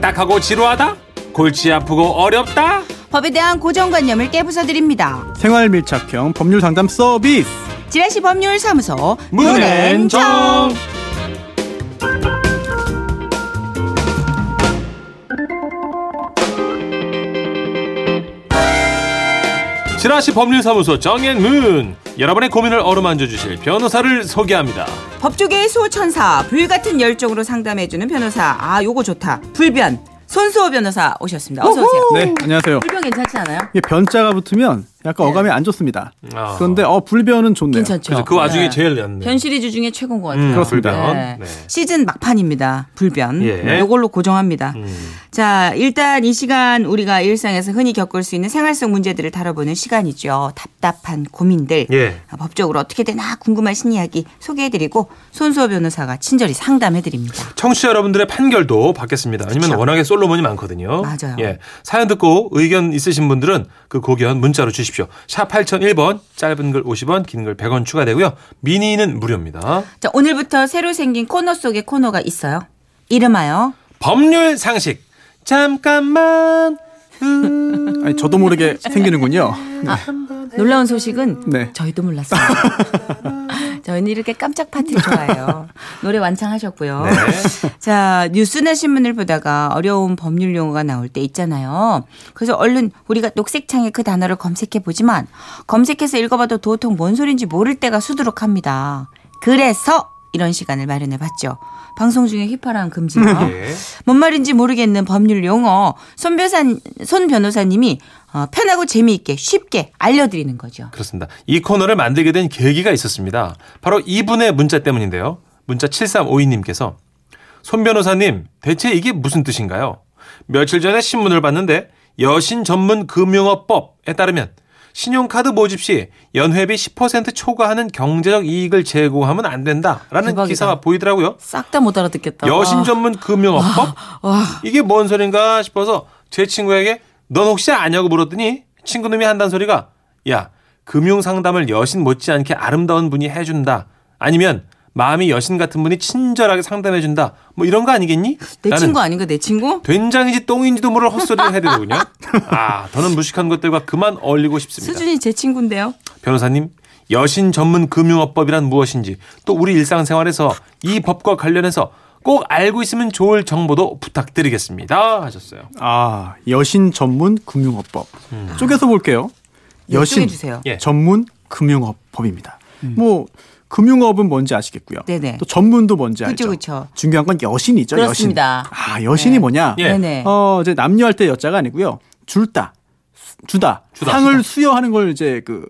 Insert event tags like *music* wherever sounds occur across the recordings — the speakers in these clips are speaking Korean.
딱딱하고 지루하다? 골치 아프고 어렵다? 법에 대한 고정관념을 깨부숴드립니다. 생활 밀착형 법률 상담 서비스. 지라시 법률사무소 문앤정 지라시 법률사무소 정앤문 여러분의 고민을 어루만져 주실 변호사를 소개합니다. 법조계의 수호천사 불같은 열정으로 상담해주는 변호사 아 요거 좋다 불변 손수호 변호사 오셨습니다. 어서 오세요. 네, 안녕하세요. 불변 괜찮지 않아요? 이게 변자가 붙으면 약간 어감이 안 좋습니다. 아. 그런데 어 불변은 좋네요. 괜찮죠. 그 와중에 네. 제일 낫네. 변 시리즈 중에 최고인 것 같아요. 음, 그렇습니다. 네. 네. 시즌 막판입니다. 불변. 예. 요걸로 고정합니다. 음. 자, 일단 이 시간 우리가 일상에서 흔히 겪을 수 있는 생활성 문제들을 다뤄보는 시간이죠. 답답한 고민들. 예. 아, 법적으로 어떻게 되나 궁금하신 이야기 소개해드리고 손수호 변호사가 친절히 상담해드립니다. 청취자 여러분들의 판결도 받겠습니다. 아니면 그쵸. 워낙에 솔로몬이 많거든요. 맞아요. 예. 사연 듣고 의견 있으신 분들은 그 고견 문자로 주 십시오. 샵 8001번 짧은 글 50원 긴 글 100원 추가되고요. 미니는 무료입니다. 자, 오늘부터 새로 생긴 코너 속에 코너가 있어요. 이름하여 법률 상식. 잠깐만. 음. *laughs* 아니, 저도 모르게 생기는군요. 네. 놀라운 소식은 네. 저희도 몰랐어요. *laughs* 저희는 이렇게 깜짝 파티 좋아해요. 노래 완창하셨고요. 네. 자, 뉴스나 신문을 보다가 어려운 법률 용어가 나올 때 있잖아요. 그래서 얼른 우리가 녹색창에 그 단어를 검색해 보지만 검색해서 읽어봐도 도통 뭔 소린지 모를 때가 수두룩합니다. 그래서 이런 시간을 마련해 봤죠. 방송 중에 휘파람 금지요. 예. 뭔 말인지 모르겠는 법률 용어 손, 변사, 손 변호사님이 어, 편하고 재미있게 쉽게 알려드리는 거죠. 그렇습니다. 이 코너를 만들게 된 계기가 있었습니다. 바로 이분의 문자 때문인데요. 문자 7352님께서 손 변호사님, 대체 이게 무슨 뜻인가요? 며칠 전에 신문을 봤는데 여신 전문 금융업법에 따르면 신용카드 모집 시 연회비 10% 초과하는 경제적 이익을 제공하면 안 된다라는 대박이다. 기사가 보이더라고요. 싹 다 못 알아듣겠다. 여신 와. 전문 금융업법? 와. 이게 뭔 소린가 싶어서 제 친구에게 넌 혹시 아냐고 물었더니 친구놈이 한단 소리가 야 금융 상담을 여신 못지않게 아름다운 분이 해준다 아니면 마음이 여신 같은 분이 친절하게 상담해준다 뭐 이런 거 아니겠니? 내 친구 아닌가 내 친구? 된장인지 똥인지도 모를 헛소리를 해대더군요. *laughs* 아 더는 무식한 것들과 그만 어울리고 싶습니다. 수준이 제 친구인데요. 변호사님 여신 전문 금융업법이란 무엇인지 또 우리 일상생활에서 이 법과 관련해서 꼭 알고 있으면 좋을 정보도 부탁드리겠습니다 하셨어요. 아 여신 전문 금융업법. 쪼개서 볼게요. 여신 주세요. 예. 전문 금융업법입니다. 뭐 금융업은 뭔지 아시겠고요. 네네. 또 전문도 뭔지 알죠. 그쵸, 그쵸. 중요한 건 여신이죠. 그렇습니다. 여신. 아 여신이 네. 뭐냐? 예. 네네. 어 이제 남녀할 때 여자가 아니고요. 줄다, 주다, 주다. 상을 수여하는 걸 이제 그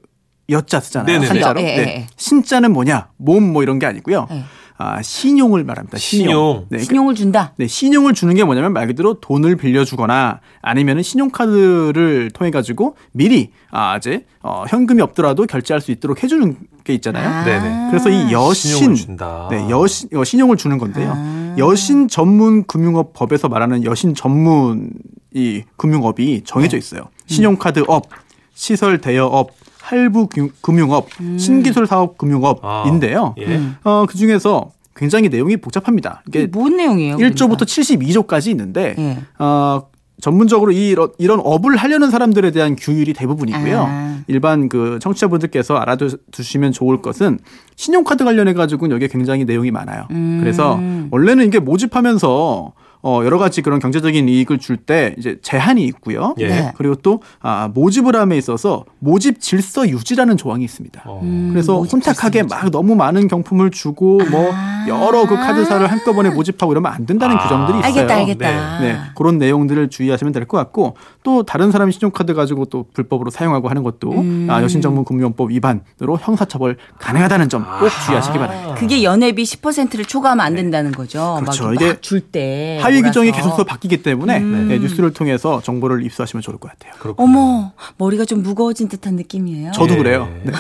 여자 쓰잖아요. 네네네. 한자로. 예, 예, 네. 예. 신자는 뭐냐? 몸 뭐 이런 게 아니고요. 예. 아 신용을 말합니다. 신용. 신용. 네, 신용을 준다. 네, 신용을 주는 게 뭐냐면 말 그대로 돈을 빌려주거나 아니면은 신용카드를 통해 가지고 미리 아 이제 어, 현금이 없더라도 결제할 수 있도록 해주는 게 있잖아요. 아. 네네. 그래서 이 여신, 신용을 준다. 네, 여신, 어, 신용을 주는 건데요. 아. 여신 전문 금융업 법에서 말하는 여신 전문 이 금융업이 정해져 네. 있어요. 신용카드업, 시설 대여업, 할부 금- 금융업, 음. 신기술 사업 금융업인데요. 아, 예. 어, 그 중에서 굉장히 내용이 복잡합니다. 이게 뭔 내용이에요? 1조부터 72조까지 있는데 예. 어, 전문적으로 이 이런, 이런 업을 하려는 사람들에 대한 규율이 대부분이고요. 아. 일반 그 청취자분들께서 알아두시면 좋을 것은 신용카드 관련해 가지고 여기에 굉장히 내용이 많아요. 음. 그래서 원래는 이게 모집하면서 어, 여러 가지 그런 경제적인 이익을 줄 때 이제 제한이 있고요. 예. 네. 그리고 또 아, 모집을 함에 있어서 모집 질서 유지라는 조항이 있습니다. 어. 음, 그래서 혼탁하게 막 너무 많은 경품을 주고 뭐 아. 여러 그 카드사를 한꺼번에 모집하고 이러면 안 된다는 아. 규정들이 있어요. 알겠다, 알겠다. 네, 그런 내용들을 주의하시면 될 것 같고 또 다른 사람이 신용카드 가지고 또 불법으로 사용하고 하는 것도 음. 아, 여신정보금융법 위반으로 형사처벌 가능하다는 점 꼭 주의하시기 바랍니다. 그게 연회비 10%를 초과하면 안 된다는 거죠. 그렇죠. 막 이게 줄 때. 하위 규정이 몰아서. 계속 바뀌기 때문에 음. 네, 뉴스를 통해서 정보를 입수하시면 좋을 것 같아요. 그렇군요. 어머, 머리가 좀 무거워진 듯한 느낌이에요. 저도 예. 그래요. *laughs* 네.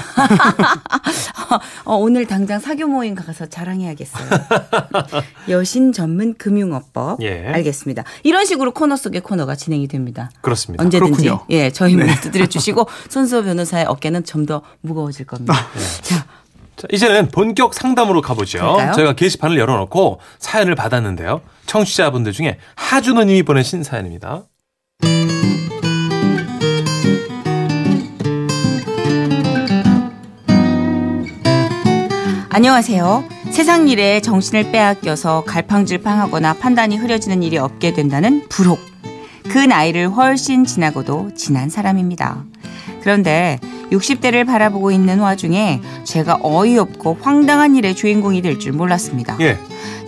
어, 오늘 당장 사교 모임 가서 자랑해야겠어요. *laughs* 여신 전문 금융업법. 예. 알겠습니다. 이런 식으로 코너 속의 코너가 진행이 됩니다. 그렇습니다. 언제든지 그렇군요. 예 저희 문을 두드려 주시고 손수호 변호사의 어깨는 좀 더 무거워질 겁니다. *laughs* 자 자, 이제는 본격 상담으로 가보죠. 그럴까요? 저희가 게시판을 열어놓고 사연을 받았는데요. 청취자분들 중에 하준호님이 보내신 사연입니다. 안녕하세요. 세상 일에 정신을 빼앗겨서 갈팡질팡하거나 판단이 흐려지는 일이 없게 된다는 불혹. 그 나이를 훨씬 지나고도 지난 사람입니다. 그런데 60대를 바라보고 있는 와중에 제가 어이없고 황당한 일의 주인공이 될 줄 몰랐습니다. 예.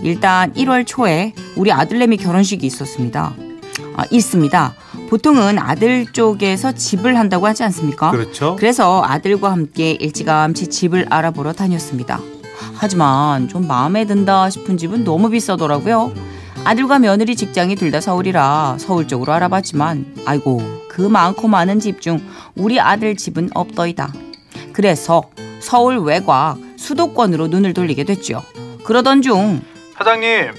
일단 1월 초에 우리 아들내미 결혼식이 있었습니다. 아, 있습니다. 보통은 아들 쪽에서 집을 한다고 하지 않습니까? 그렇죠. 그래서 아들과 함께 일찌감치 집을 알아보러 다녔습니다. 하지만 좀 마음에 든다 싶은 집은 너무 비싸더라고요. 아들과 며느리 직장이 둘 다 서울이라 서울 쪽으로 알아봤지만 아이고 그 많고 많은 집 중 우리 아들 집은 없더이다. 그래서 서울 외곽 수도권으로 눈을 돌리게 됐죠. 그러던 중 사장님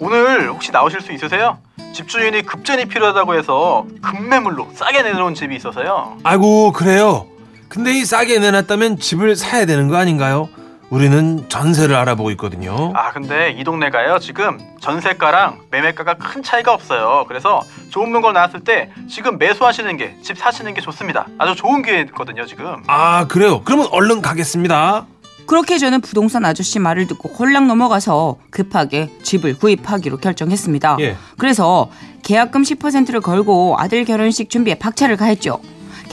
오늘 혹시 나오실 수 있으세요? 집주인이 급전이 필요하다고 해서 급매물로 싸게 내놓은 집이 있어서요. 아이고, 그래요. 근데 이 싸게 내놨다면 집을 사야 되는 거 아닌가요? 우리는 전세를 알아보고 있거든요. 아 근데 이 동네가요 지금 전세가랑 매매가가 큰 차이가 없어요. 그래서 좋은 물건 나왔을 때 지금 매수하시는 게 집 사시는 게 좋습니다. 아주 좋은 기회거든요 지금. 아, 그래요. 그러면 얼른 가겠습니다. 그렇게 저는 부동산 아저씨 말을 듣고 홀랑 넘어가서 급하게 집을 구입하기로 결정했습니다. 예. 그래서 계약금 10%를 걸고 아들 결혼식 준비에 박차를 가했죠.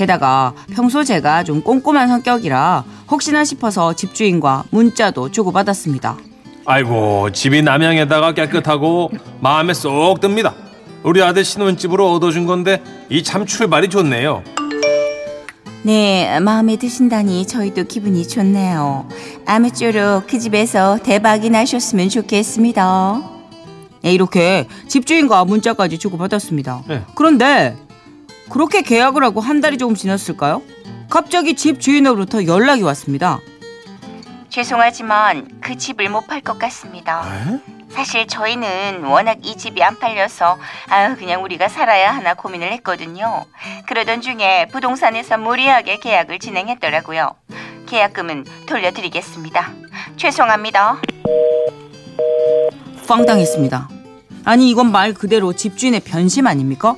게다가 평소 제가 좀 꼼꼼한 성격이라 혹시나 싶어서 집주인과 문자도 주고받았습니다. 아이고, 집이 남양에다가 깨끗하고 마음에 쏙 듭니다. 우리 아들 신혼집으로 얻어준 건데 이 참 출발이 좋네요. 네, 마음에 드신다니 저희도 기분이 좋네요. 아무쪼록 그 집에서 대박이 나셨으면 좋겠습니다. 네, 이렇게 집주인과 문자까지 주고받았습니다. 네. 그런데 그렇게 계약을 하고 한 달이 조금 지났을까요? 갑자기 집 주인으로부터 연락이 왔습니다. 죄송하지만 그 집을 못 팔 것 같습니다. 에? 사실 저희는 워낙 이 집이 안 팔려서 아유 그냥 우리가 살아야 하나 고민을 했거든요. 그러던 중에 부동산에서 무리하게 계약을 진행했더라고요. 계약금은 돌려드리겠습니다. 죄송합니다. 황당했습니다. 아니 이건 말 그대로 집주인의 변심 아닙니까?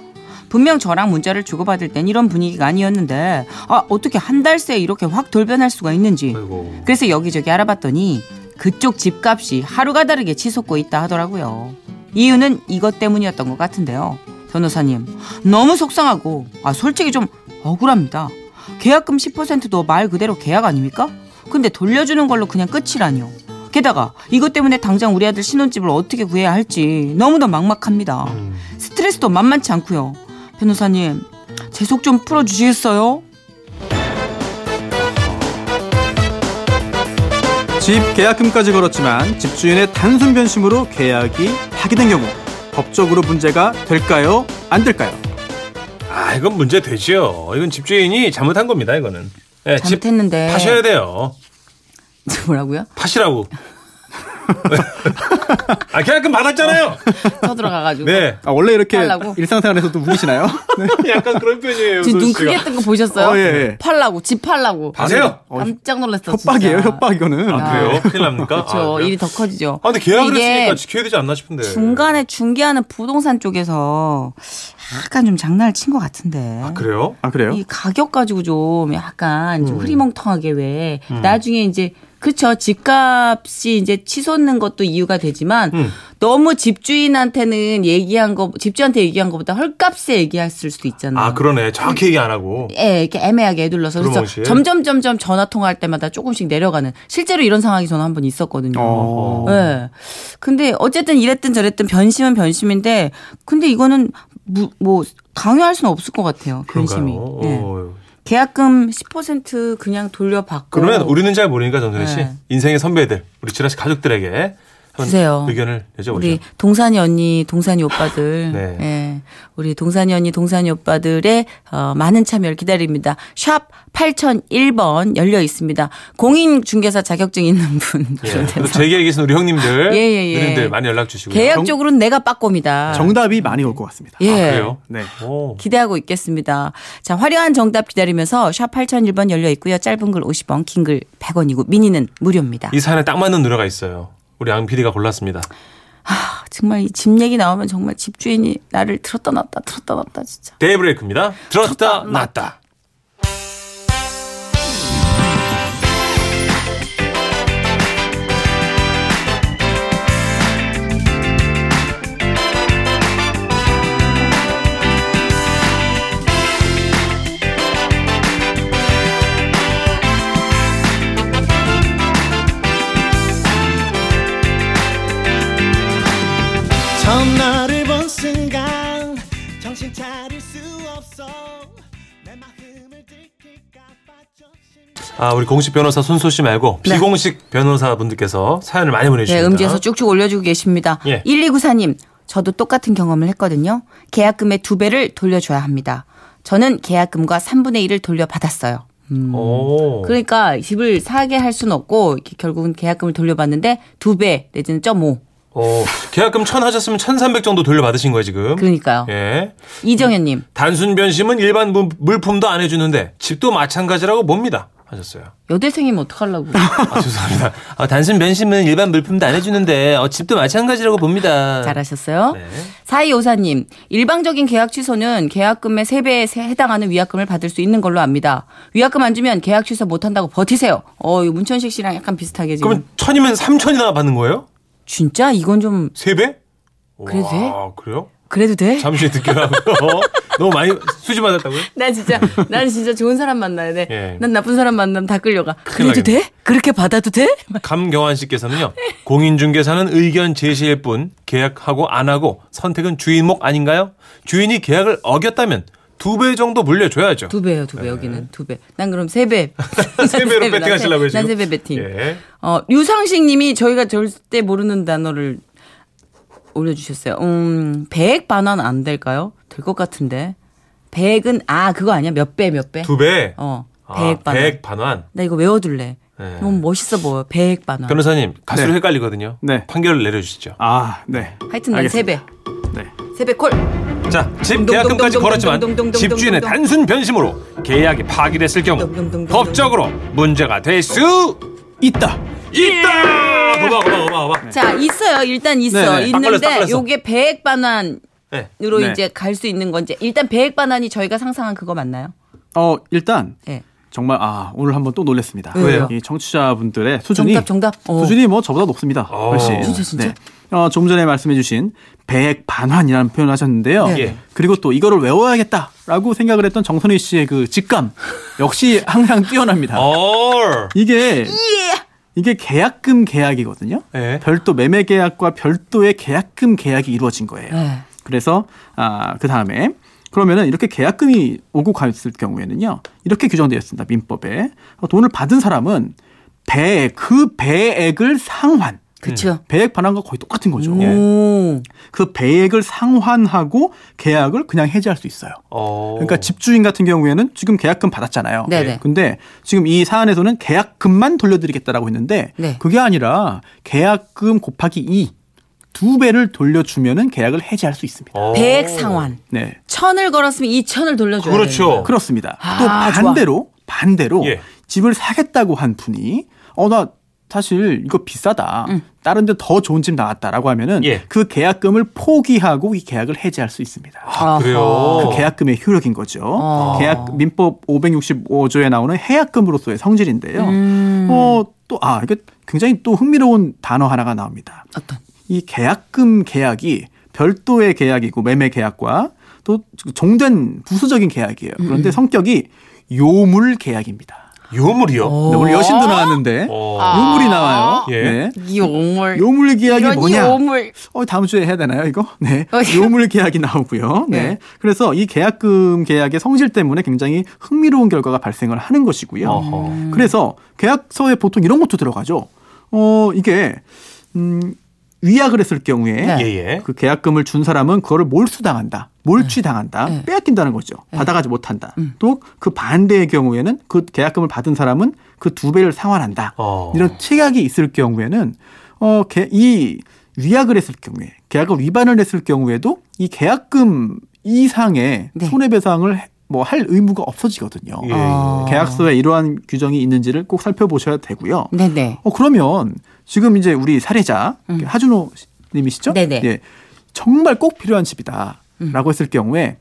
분명 저랑 문자를 주고받을 땐 이런 분위기가 아니었는데 아 어떻게 한 달 새에 이렇게 확 돌변할 수가 있는지 아이고. 그래서 여기저기 알아봤더니 그쪽 집값이 하루가 다르게 치솟고 있다 하더라고요. 이유는 이것 때문이었던 것 같은데요. 변호사님, 너무 속상하고, 아, 솔직히 좀 억울합니다. 계약금 10%도 말 그대로 계약 아닙니까? 근데 돌려주는 걸로 그냥 끝이라뇨. 게다가 이것 때문에 당장 우리 아들 신혼집을 어떻게 구해야 할지 너무나 막막합니다. 음. 스트레스도 만만치 않고요. 변호사님, 제 속 좀 풀어주시겠어요? 집 계약금까지 걸었지만 집주인의 단순 변심으로 계약이 파기된 경우 법적으로 문제가 될까요? 안 될까요? 아, 이건 문제 되죠. 이건 집주인이 잘못한 겁니다, 이거는. 예, 집 잘못했는데. 파셔야 돼요. *laughs* 뭐라고요? 파시라고. 아, 계약금 받았잖아요. 쳐들어가가지고. 네. 아, 원래 이렇게 팔라고? 일상생활에서도 우기시나요? *laughs* 네. 약간 그런 편이에요. 지금 눈. 크게 뜬 거 보셨어요? 어, 예, 예. 팔라고 집 팔라고. 파세요. 어, 깜짝 놀랐어. 협박이에요, 진짜. 협박 이거는. 아, 그래요? 큰일 납니까? 아, 그렇죠. 그래요? 일이 더 커지죠. 아, 근데 계약을 했으니까 지켜야 되지 않나 싶은데. 중간에 중개하는 부동산 쪽에서 약간 좀 장난을 친 것 같은데. 아, 그래요? 아 그래요? 이 가격 가지고 좀 약간 좀 음. 흐리멍텅하게 왜 음. 나중에 이제 그쵸 집값이 이제 치솟는 것도 이유가 되지만 음. 너무 집주인한테는 얘기한 거 집주한테 얘기한 것보다 헐값에 얘기했을 수도 있잖아요. 아, 그러네. 정확히 얘기 안 하고. 예, 이렇게 애매하게 애둘러서 그래서. 점점 점점 전화 통화할 때마다 조금씩 내려가는 실제로 이런 상황이 저는 한 번 있었거든요. 어. 예. 근데 어쨌든 이랬든 저랬든 변심은 변심인데 근데 이거는 무, 뭐 강요할 수는 없을 것 같아요. 변심이. 예. 어. 계약금 10% 그냥 돌려받고 그러면 우리는 잘 모르니까 전선희 씨 네. 인생의 선배들 우리 지라 씨 가족들에게 주세요. 의견을 내줘보죠. 우리 동산이 언니, 동산이 오빠들, *laughs* 네. 예, 우리 동산이 언니, 동산이 오빠들의 어, 많은 참여를 기다립니다. 샵 8001번 열려 있습니다. 공인 중개사 자격증 있는 분. 예. 그리고 제기에 계신 우리 형님들, *laughs* 예, 예, 예. 누님들 많이 연락 주시고요. 계약적으로는 내가 빠꼼이다. 정답이 많이 올 것 같습니다. 예. 아, 그래요? 네. 오. 기대하고 있겠습니다. 자, 화려한 정답 기다리면서 샵 8001번 열려 있고요. 짧은 글 50원, 긴 글 100원이고 미니는 무료입니다. 이 사연에 딱 맞는 노래가 있어요. 우리 양 PD가 골랐습니다. 아, 정말 이 집 얘기 나오면 정말 집주인이 나를 들었다 놨다 들었다 놨다 진짜. 데이브레이크입니다. 들었다 놨다. 처음 아, 우리 공식 변호사 손소 씨 말고 네. 비공식 변호사 분들께서 사연을 많이 네, 보내주십니다. 음지에서 쭉쭉 올려주고 계십니다. 예. 1294님, 저도 똑같은 경험을 했거든요. 계약금의 두 배를 돌려줘야 합니다. 저는 계약금과 3분의 1을 돌려받았어요. 오. 그러니까 집을 사게 할 수는 없고 결국은 계약금을 돌려받는데 두 배 내지는 0.5. 오. 계약금 천 하셨으면 천삼백 정도 돌려받으신 거예요, 지금. 그러니까요. 예. 이정현님, 단순 변심은 일반 물- 물품도 안 해주는데 집도 마찬가지라고 봅니다. 하셨어요. 여대생이면 어떡하려고. 아, 죄송합니다. 아, 단순 변심은 일반 물품도 안 해주는데 어, 집도 마찬가지라고 봅니다. 잘하셨어요. 네. 사이오사님, 일방적인 계약 취소는 계약금의 3배에 해당하는 위약금을 받을 수 있는 걸로 압니다. 위약금 안 주면 계약 취소 못한다고 버티세요. 어, 이거 문천식 씨랑 약간 비슷하게 지금. 그러면 천이면 삼천이나 받는 거예요? 진짜? 이건 좀, 세 배? 그래도 돼? 와, 그래요? 그래도 돼? 잠시 듣기라고요. *laughs* 너무 많이 수지 받았다고요? 나 진짜, 난 진짜 좋은 사람 만나야 돼. 예. 난 나쁜 사람 만나면 다 끌려가. 큰일 그래도 돼? 그렇게 받아도 돼? *laughs* 감경환 씨께서는요. 공인중개사는 의견 제시일 뿐 계약하고 안 하고 선택은 주인목 아닌가요? 주인이 계약을 어겼다면 두 배 정도 물려줘야죠. 두 배요, 두 배. 여기는 두 배. 난 그럼 세 배. 네. *laughs* 세 배로 배팅하시려고요 지금? 난세 배 배팅. 예. 어, 유상식 님이 저희가 절대 모르는 단어를 올려주셨어요. 음, 배액 반환 안 될까요? 될 것 같은데. 배액은, 아, 그거 아니야? 몇 배, 몇 배? 두 배. 어, 아, 배액 반환. 배액 반환. 나 이거 외워둘래. 네. 너무 멋있어 보여. 배액 반환. 변호사님 가수로 네. 헷갈리거든요. 네. 판결을 내려주시죠. 아, 네. 하여튼 난세 배. 네. 세배 콜. 자, 집 계약금까지 걸었지만 집주인의 단순 변심으로 계약이 파기됐을 경우. 법적으로 문제가 될 수 있다. 있다. 봐봐, 봐봐, 봐봐, 봐봐. 자, 있어요. 일단 있어. 네네. 딱 있는데. 요게 배액 반환으로 네. 이제 갈 수 있는 건지. 일단 배액 반환이 저희가 상상한 그거 맞나요? 어, 일단 예. 정말 아, 오늘 한번 또 놀랬습니다. 왜요? 이 청취자분들의 수준이 정답, 정답. 어. 수준이 뭐 저보다 높습니다. 어. 훨씬. 진짜, 진짜? 네. 어, 조금 전에 말씀해 주신 배액 반환이라는 표현을 하셨는데요. 네. 예. 그리고 또 이거를 외워야겠다라고 생각을 했던 정선희 씨의 그 직감 역시 항상 뛰어납니다. 어. 이게 이게 계약금 계약이거든요. 예. 별도 매매 계약과 별도의 계약금 계약이 이루어진 거예요. 네. 그래서 아, 그 다음에 그러면은 이렇게 계약금이 오고 갔을 경우에는요. 이렇게 규정되어 있습니다. 민법에. 어, 돈을 받은 사람은 배, 그 배액을 상환. 그쵸. 배액 반환과 거의 똑같은 거죠. 오. 그 배액을 상환하고 계약을 그냥 해지할 수 있어요. 어. 그러니까 집주인 같은 경우에는 지금 계약금 받았잖아요. 네네. 근데 지금 이 사안에서는 계약금만 돌려드리겠다라고 했는데 네. 그게 아니라 계약금 곱하기 2 두 배를 돌려주면은 계약을 해지할 수 있습니다. 어. 배액 상환. 네. 천을 걸었으면 이 천을 돌려줘야 그렇죠. 되는. 그렇습니다. 아, 또 좋아. 반대로 반대로 예. 집을 사겠다고 한 분이 어 나 사실 이거 비싸다. 다른 데 더 좋은 집 나왔다라고 하면은 예. 그 계약금을 포기하고 이 계약을 해지할 수 있습니다. 아, 그래요. 그 계약금의 효력인 거죠. 어. 계약 민법 565조에 나오는 해약금으로서의 성질인데요. 음. 어, 또 아, 이게 굉장히 또 흥미로운 단어 하나가 나옵니다. 어떤? 이 계약금 계약이 별도의 계약이고 매매 계약과 또 종된 부수적인 계약이에요. 음. 그런데 성격이 요물 계약입니다. 요물이요. 네, 오늘 여신도 나왔는데 어. 요물이 나와요. 예. 네. 요물. 요물 계약이 이런 뭐냐? 요물. 어, 다음 주에 해야 되나요, 이거? 네. 어, 요물 계약이 나오고요. *laughs* 네. 네. 그래서 이 계약금 계약의 성질 때문에 굉장히 흥미로운 결과가 발생을 하는 것이고요. 어허. 그래서 계약서에 보통 이런 것도 들어가죠. 어, 이게, 음, 위약을 했을 경우에 네. 예, 예. 그 계약금을 준 사람은 그거를 몰수당한다. 몰취당한다. 네. 빼앗긴다는 거죠. 받아가지 못한다. 또그 반대의 경우에는 그 계약금을 받은 사람은 그 두 배를 상환한다. 어. 이런 특약이 있을 경우에는 어, 개- 이 위약을 했을 경우에 계약을 위반을 했을 경우에도 이 계약금 이상의 네. 손해배상을 뭐 할 의무가 없어지거든요. 예. 어. 계약서에 이러한 규정이 있는지를 꼭 살펴보셔야 되고요. 네네. 어 그러면 지금 이제 우리 사례자 하준호 님이시죠? 음. 네네. 음. 예. 정말 꼭 필요한 집이다라고 했을 경우에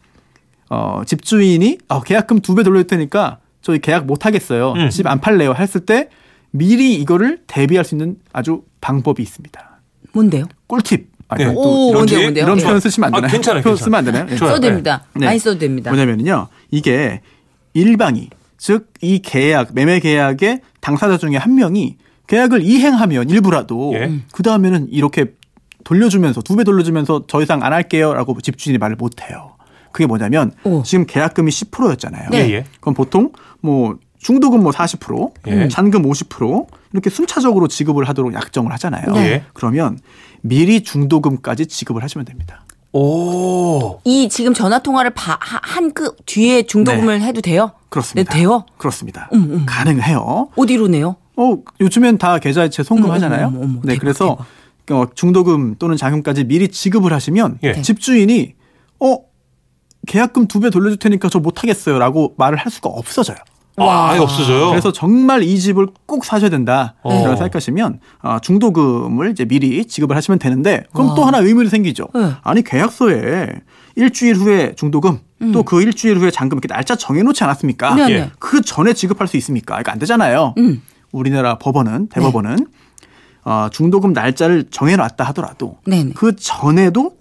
어 집주인이 어, 계약금 두 배 돌릴 테니까 저희 계약 못 하겠어요. 음. 집안 팔래요. 했을 때 미리 이거를 대비할 수 있는 아주 방법이 있습니다. 뭔데요? 꿀팁. 아, 네. 또 오, 이런, 뭔데요, 뭔데요? 이런 예. 표현 쓰시면 안 아, 되나요? 괜찮아요, 표현. 쓰면 안 되나요? 예. 좋아요. 써도 됩니다. 네. 많이 써도 됩니다. 뭐냐면요. 이게 일방이 즉 이 계약 매매 계약의 당사자 중에 한 명이 계약을 이행하면 일부라도 예. 그 다음에는 이렇게 돌려주면서 두 배 돌려주면서 더 이상 안 할게요라고 집주인이 말을 못 해요. 그게 뭐냐면 오. 지금 계약금이 10%였잖아요. 네. 예, 예. 그럼 보통 뭐 중도금 뭐 40%, 예. 잔금 50% 이렇게 순차적으로 지급을 하도록 약정을 하잖아요. 네. 그러면 미리 중도금까지 지급을 하시면 됩니다. 오. 이 지금 전화 통화를 한 그 뒤에 중도금을 해도 돼요? 그렇습니다. 네, 돼요? 그렇습니다. 음, 가능해요. 어디로 내요? 어, 요즘엔 다 계좌이체 송금하잖아요. 어머, 어머, 어머, 네, 대박, 그래서 어, 중도금 또는 자금까지 미리 지급을 하시면 예. 집주인이 어 계약금 두 배 돌려줄 테니까 저 못하겠어요라고 말을 할 수가 없어져요. 아, 아예 없어져요. 그래서 정말 이 집을 꼭 사셔야 된다. 어. 라고 생각하시면 어, 중도금을 이제 미리 지급을 하시면 되는데 그럼 와. 또 하나 의문이 생기죠. 네. 아니 계약서에 일주일 후에 중도금 또그 일주일 후에 잔금 이렇게 날짜 정해놓지 않았습니까? 네, 예. 네. 그 전에 지급할 수 있습니까? 이거 안 되잖아요. 음. 우리나라 법원은 대법원은 어, 중도금 날짜를 정해놨다 하더라도 네, 네. 그 전에도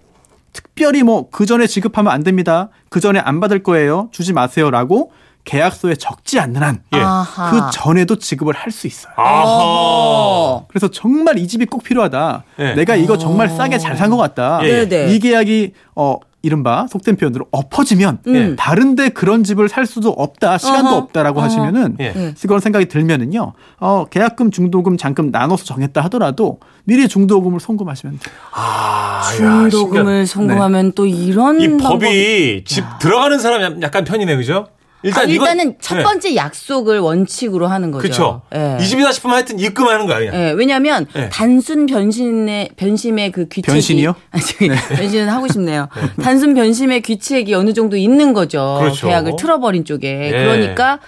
특별히 뭐 그 전에 지급하면 안 됩니다. 그 전에 안 받을 거예요. 주지 마세요라고 계약서에 적지 않는 한그 예. 전에도 지급을 할 수 있어요. 아하. 어. 그래서 정말 이 집이 꼭 필요하다. 예. 내가 이거 정말 싸게 잘 산 것 같다. 예, 예. 네네. 이 계약이 어 이른바 속된 표현으로 엎어지면 음. 다른데 그런 집을 살 수도 없다. 시간도 어허. 없다라고 어허. 하시면은 예. 예. 그런 생각이 들면은요. 어 계약금, 중도금, 잔금 나눠서 정했다 하더라도 미리 중도금을 송금하시면 돼요. 아, 야, 중도금을 송금하면 또 이런 이 방법이- 법이 집 들어가는 사람 약간 편이네, 그죠? 일단 아, 일단은 첫 네. 번째 약속을 원칙으로 하는 거죠. 그쵸. 예. 이 집이다 싶으면 하여튼 입금하는 거야, 그냥. 예, 왜냐하면 네. 단순 변신의 변심의 그 귀책이 변신이요? *laughs* 아니, 변신은 하고 싶네요. 단순 변심의 귀책이 어느 정도 있는 거죠. 그렇죠. 계약을 틀어버린 쪽에 예. 그러니까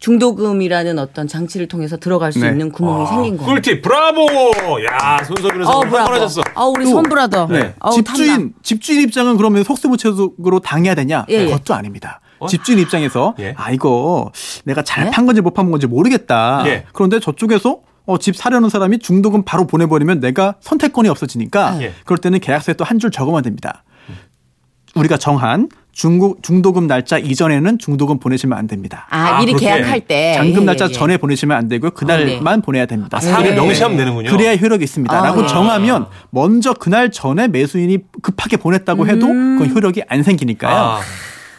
중도금이라는 어떤 장치를 통해서 들어갈 수 네. 있는 구멍이 생긴 거예요. 꿀팁, 브라보! 야, 손수호 변호사 어, 하셨어. 아, 우리 손brother. 네. 어우, 집주인 탐나. 집주인 입장은 그러면 속수무책으로 당해야 되냐? 예, 예. 그것도 아닙니다. 집주인 입장에서 예. 아 이거 내가 잘 네? 판 건지 못 판 건지 모르겠다. 예. 그런데 저쪽에서 어, 집 사려는 사람이 중도금 바로 보내버리면 내가 선택권이 없어지니까 예. 그럴 때는 계약서에 또 한 줄 적으면 됩니다. 우리가 정한 중고, 중도금 날짜 이전에는 중도금 보내시면 안 됩니다. 아, 아, 미리 그렇게. 계약할 때. 잔금 예, 날짜 예, 예. 전에 보내시면 안 되고요. 그날만 보내야 됩니다. 아, 사람이 예. 명시하면 되는군요. 그래야 효력이 있습니다. 아, 라고 예. 정하면 먼저 그날 전에 매수인이 급하게 보냈다고 해도 음. 그건 효력이 안 생기니까요.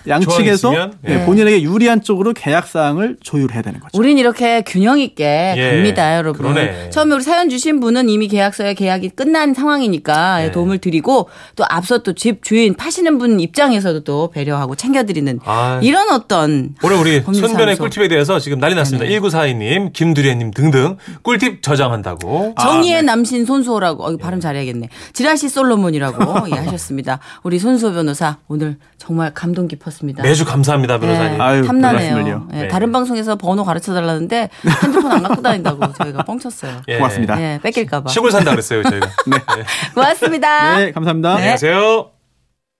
아, 양측에서 예, 예. 본인에게 유리한 쪽으로 계약 사항을 조율해야 되는 거죠. 우린 이렇게 균형 있게 예, 갑니다, 여러분. 그러네. 처음에 우리 사연 주신 분은 이미 계약서에 계약이 끝난 상황이니까 예. 도움을 드리고 또 앞서 또 집 주인 파시는 분 입장에서도 또 배려하고 챙겨드리는 아. 이런 어떤 오늘 우리. 손변의 꿀팁에 대해서 지금 난리 났습니다. 1942님, 김두래님 등등 꿀팁 저장한다고. 정의의 아, 네. 남신 손수호라고 어, 발음 잘해야겠네. 지라시 솔로몬이라고 *laughs* 예, 하셨습니다. 우리 손수호 변호사 오늘 정말 감동 깊었 습니다. 매주 감사합니다, 변호사님. 예, 아유, 탐나네요. 예, 네. 다른 방송에서 번호 가르쳐 달라는데 핸드폰 안 갖고 다닌다고 저희가 뻥쳤어요. 예. 고맙습니다. 예, 뺏길까봐. 시골 산다 그랬어요, 저희가. *laughs* 네. 고맙습니다. 네, 감사합니다. 안녕하세요.